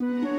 you